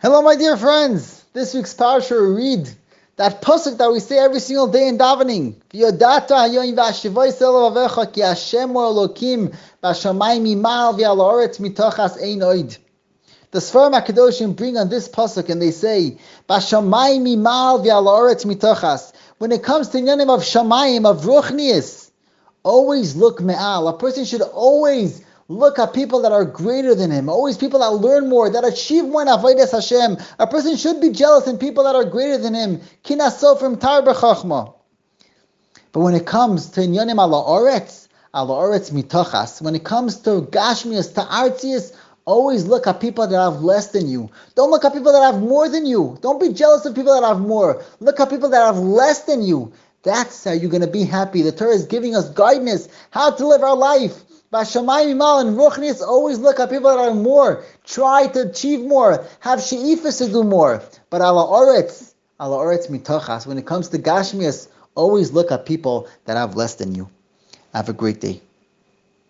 Hello, my dear friends. This week's parsha read that pasuk that we say every single day in davening. The Sfarim HaKadoshim bring on this pasuk and they say. When it comes to nyanim of shamayim, of ruchnias, always look me'al. A person should always look at people that are greater than him, always people that learn more, that achieve more in Avodas Hashem. A person should be jealous in people that are greater than him. Kinaso from Chachma. But when it comes to Inyanim ala Oretz, ala Oretz mitochas, when it comes to Gashmias, to Artius, always look at people that have less than you. Don't look at people that have more than you. Don't be jealous of people that have more. Look at people that have less than you. That's how you're going to be happy. The Torah is giving us guidance how to live our life. Bashamayim Imal and Ruchnis always look at people that are more, try to achieve more, have she'ifas to do more. But ala oretz, ala oretz mitochas, when it comes to Gashmias, always look at people that have less than you. Have a great day.